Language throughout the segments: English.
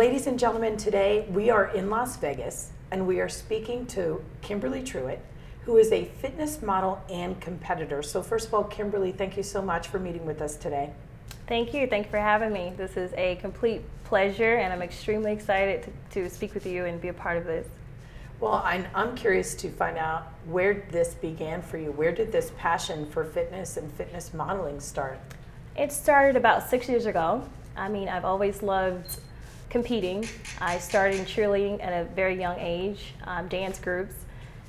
Ladies and gentlemen, today we are in Las Vegas and we are speaking to Kimberly Truitt, who is a fitness model and competitor. So, first of all, Kimberly, thank you so much for meeting with us today. Thank you. Thank you for having me. This is a complete pleasure, and I'm extremely excited to, to speak with you and be a part of this. Well, I'm, I'm curious to find out where this began for you. Where did this passion for fitness and fitness modeling start? It started about six years ago. I mean, I've always loved competing. I started in cheerleading at a very young age, um, dance groups,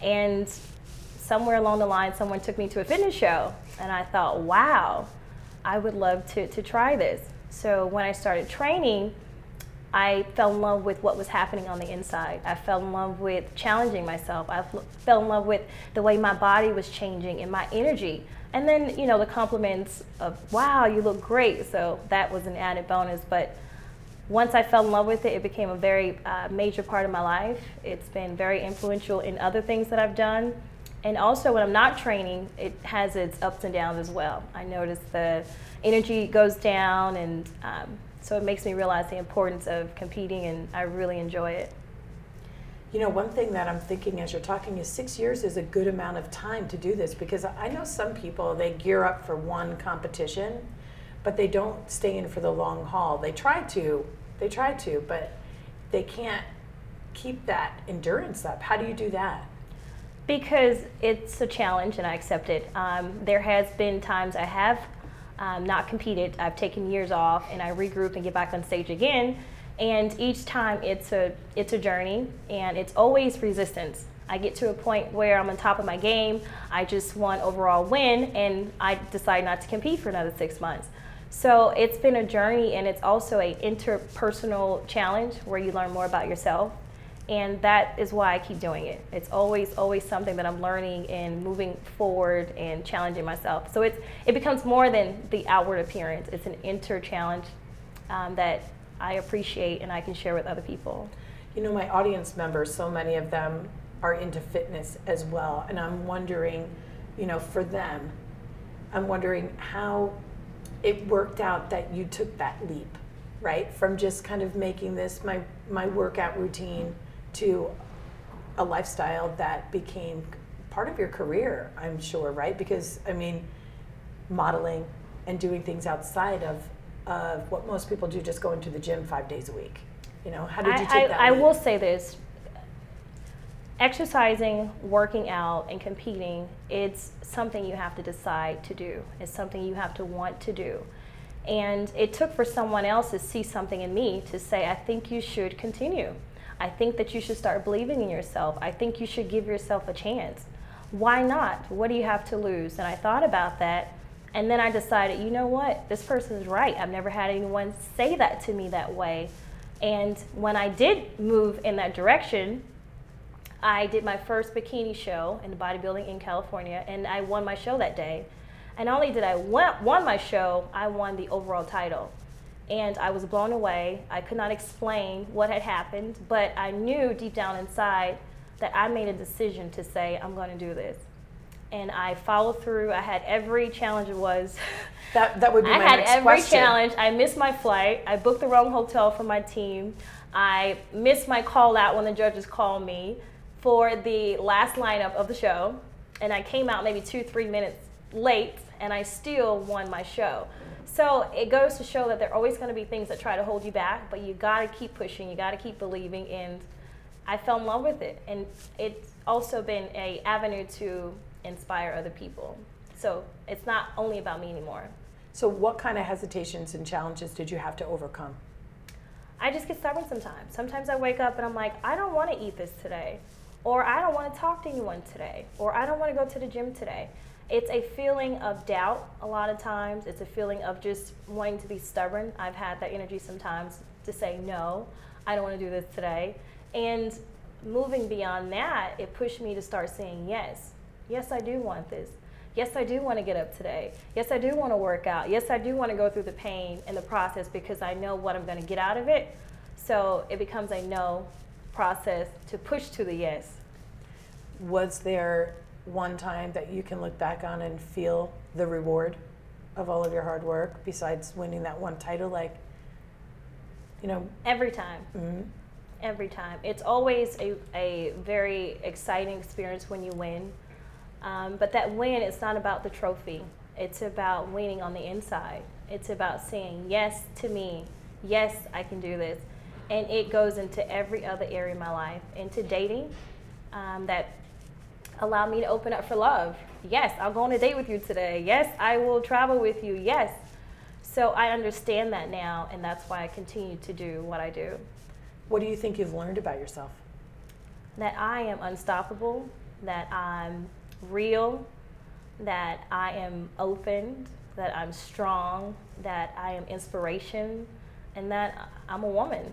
and somewhere along the line, someone took me to a fitness show, and I thought, wow, I would love to, to try this. So when I started training, I fell in love with what was happening on the inside. I fell in love with challenging myself. I fell in love with the way my body was changing and my energy. And then, you know, the compliments of, wow, you look great. So that was an added bonus. But once I fell in love with it, it became a very uh, major part of my life. It's been very influential in other things that I've done. And also, when I'm not training, it has its ups and downs as well. I notice the energy goes down, and um, so it makes me realize the importance of competing, and I really enjoy it. You know, one thing that I'm thinking as you're talking is six years is a good amount of time to do this because I know some people, they gear up for one competition, but they don't stay in for the long haul. They try to, they try to, but they can't keep that endurance up. How do you do that? Because it's a challenge and I accept it. Um, there has been times I have um, not competed. I've taken years off and I regroup and get back on stage again. And each time it's a it's a journey and it's always resistance. I get to a point where I'm on top of my game. I just want overall win and I decide not to compete for another six months. So it's been a journey and it's also a interpersonal challenge where you learn more about yourself and that is why I keep doing it. It's always, always something that I'm learning and moving forward and challenging myself. So it's it becomes more than the outward appearance. It's an inter challenge um, that I appreciate and I can share with other people. You know, my audience members, so many of them are into fitness as well. And I'm wondering, you know, for them, I'm wondering how it worked out that you took that leap, right? From just kind of making this my, my workout routine to a lifestyle that became part of your career, I'm sure, right? Because, I mean, modeling and doing things outside of, of what most people do, just going to the gym five days a week. You know, how did you I, take that? I, I will say this exercising, working out, and competing, it's something you have to decide to do. It's something you have to want to do. And it took for someone else to see something in me to say, I think you should continue. I think that you should start believing in yourself. I think you should give yourself a chance. Why not? What do you have to lose? And I thought about that. And then I decided, you know what? This person is right. I've never had anyone say that to me that way. And when I did move in that direction, I did my first bikini show in bodybuilding in California, and I won my show that day. And not only did I won, won my show, I won the overall title. And I was blown away. I could not explain what had happened, but I knew deep down inside that I made a decision to say, I'm going to do this. And I followed through. I had every challenge it was. That, that would be I my had next every question. challenge. I missed my flight. I booked the wrong hotel for my team. I missed my call out when the judges called me for the last lineup of the show. And I came out maybe two, three minutes late, and I still won my show. So it goes to show that there are always going to be things that try to hold you back, but you got to keep pushing. You got to keep believing. And I fell in love with it, and it's also been a avenue to inspire other people. So it's not only about me anymore. So, what kind of hesitations and challenges did you have to overcome? I just get stubborn sometimes. Sometimes I wake up and I'm like, I don't want to eat this today, or I don't want to talk to anyone today, or I don't want to go to the gym today. It's a feeling of doubt a lot of times. It's a feeling of just wanting to be stubborn. I've had that energy sometimes to say, no, I don't want to do this today. And moving beyond that, it pushed me to start saying, yes, yes, I do want this. Yes, I do want to get up today. Yes, I do want to work out. Yes, I do want to go through the pain and the process because I know what I'm going to get out of it. So it becomes a no process to push to the yes. Was there one time that you can look back on and feel the reward of all of your hard work besides winning that one title? Like, you know, Every time. mm, Every time. It's always a, a very exciting experience when you win. Um, but that win, it's not about the trophy. It's about winning on the inside. It's about saying yes to me. Yes, I can do this. And it goes into every other area of my life, into dating um, that allow me to open up for love. Yes, I'll go on a date with you today. Yes, I will travel with you. Yes. So I understand that now, and that's why I continue to do what I do. what do you think you've learned about yourself? that I am unstoppable, that I'm real, that I am open, that I'm strong, that I am inspiration, and that I'm a woman.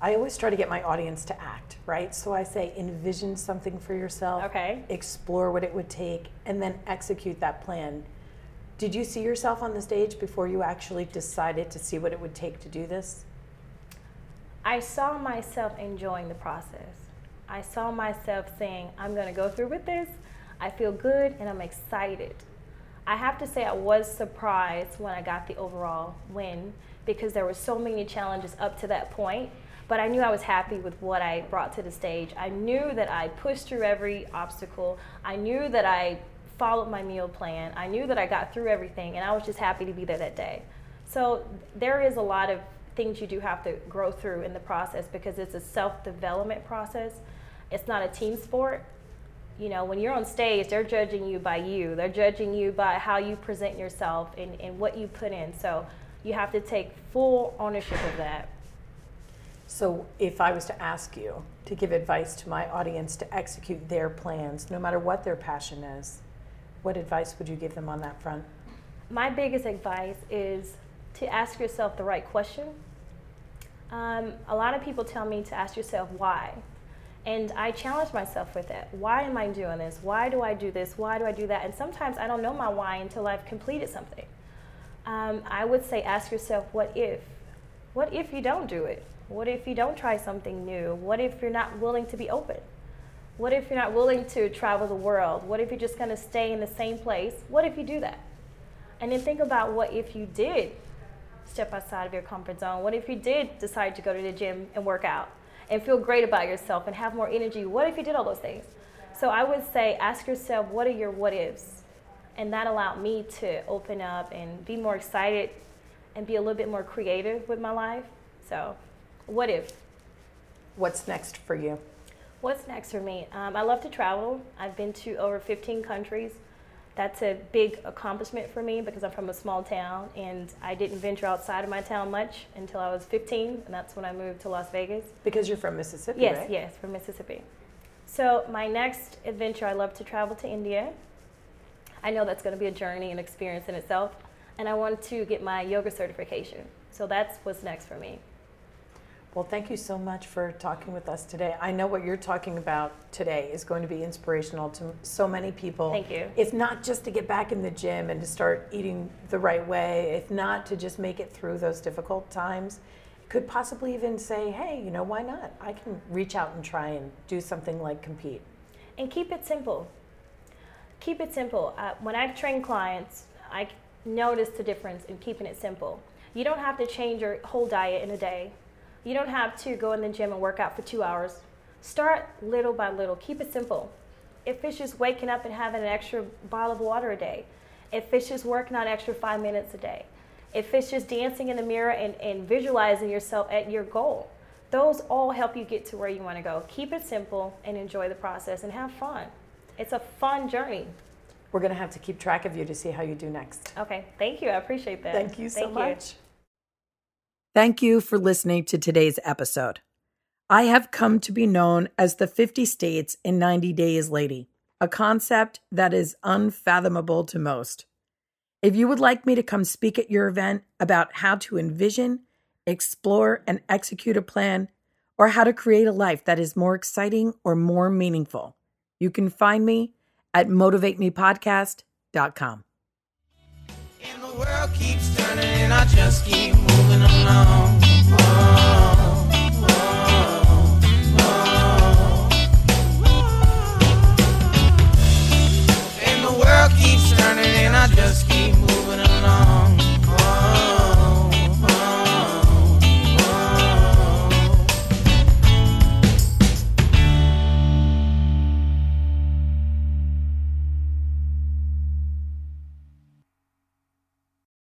I always try to get my audience to act, right? So I say envision something for yourself, Okay. explore what it would take, and then execute that plan. Did you see yourself on the stage before you actually decided to see what it would take to do this? I saw myself enjoying the process. I saw myself saying, I'm going to go through with this. I feel good and I'm excited. I have to say, I was surprised when I got the overall win because there were so many challenges up to that point. But I knew I was happy with what I brought to the stage. I knew that I pushed through every obstacle. I knew that I followed my meal plan. I knew that I got through everything, and I was just happy to be there that day. So there is a lot of things you do have to grow through in the process because it's a self-development process. It's not a team sport. You know, when you're on stage, they're judging you by you. They're judging you by how you present yourself and, and what you put in. So you have to take full ownership of that. So, if I was to ask you to give advice to my audience to execute their plans, no matter what their passion is, what advice would you give them on that front? My biggest advice is to ask yourself the right question. Um, a lot of people tell me to ask yourself why. And I challenge myself with that. Why am I doing this? Why do I do this? Why do I do that? And sometimes I don't know my why until I've completed something. Um, I would say ask yourself, what if? What if you don't do it? What if you don't try something new? What if you're not willing to be open? What if you're not willing to travel the world? What if you're just going to stay in the same place? What if you do that? And then think about what if you did step outside of your comfort zone? What if you did decide to go to the gym and work out and feel great about yourself and have more energy? What if you did all those things? So I would say ask yourself, what are your what ifs? And that allowed me to open up and be more excited and be a little bit more creative with my life. So, what if? What's next for you? What's next for me? Um, I love to travel. I've been to over 15 countries. That's a big accomplishment for me because I'm from a small town and I didn't venture outside of my town much until I was 15, and that's when I moved to Las Vegas. Because you're from Mississippi, Yes, right? yes, from Mississippi. So, my next adventure, I love to travel to India. I know that's going to be a journey and experience in itself, and I want to get my yoga certification. So, that's what's next for me. Well, thank you so much for talking with us today. I know what you're talking about today is going to be inspirational to so many people. Thank you. If not just to get back in the gym and to start eating the right way, if not to just make it through those difficult times, could possibly even say, hey, you know, why not? I can reach out and try and do something like compete. and keep it simple. Keep it simple. Uh, when I've trained clients, I notice the difference in keeping it simple. You don't have to change your whole diet in a day. You don't have to go in the gym and work out for two hours. Start little by little. Keep it simple. If it's just waking up and having an extra bottle of water a day, if it's just working out extra five minutes a day, if it's just dancing in the mirror and, and visualizing yourself at your goal, those all help you get to where you want to go. Keep it simple and enjoy the process and have fun. It's a fun journey. We're going to have to keep track of you to see how you do next. Okay, thank you. I appreciate that. Thank you so Thank much. Thank you for listening to today's episode. I have come to be known as the 50 States in 90 Days Lady, a concept that is unfathomable to most. If you would like me to come speak at your event about how to envision, explore, and execute a plan, or how to create a life that is more exciting or more meaningful, you can find me at motivatemepodcast.com. And the world keeps turning and I just keep moving along. Oh.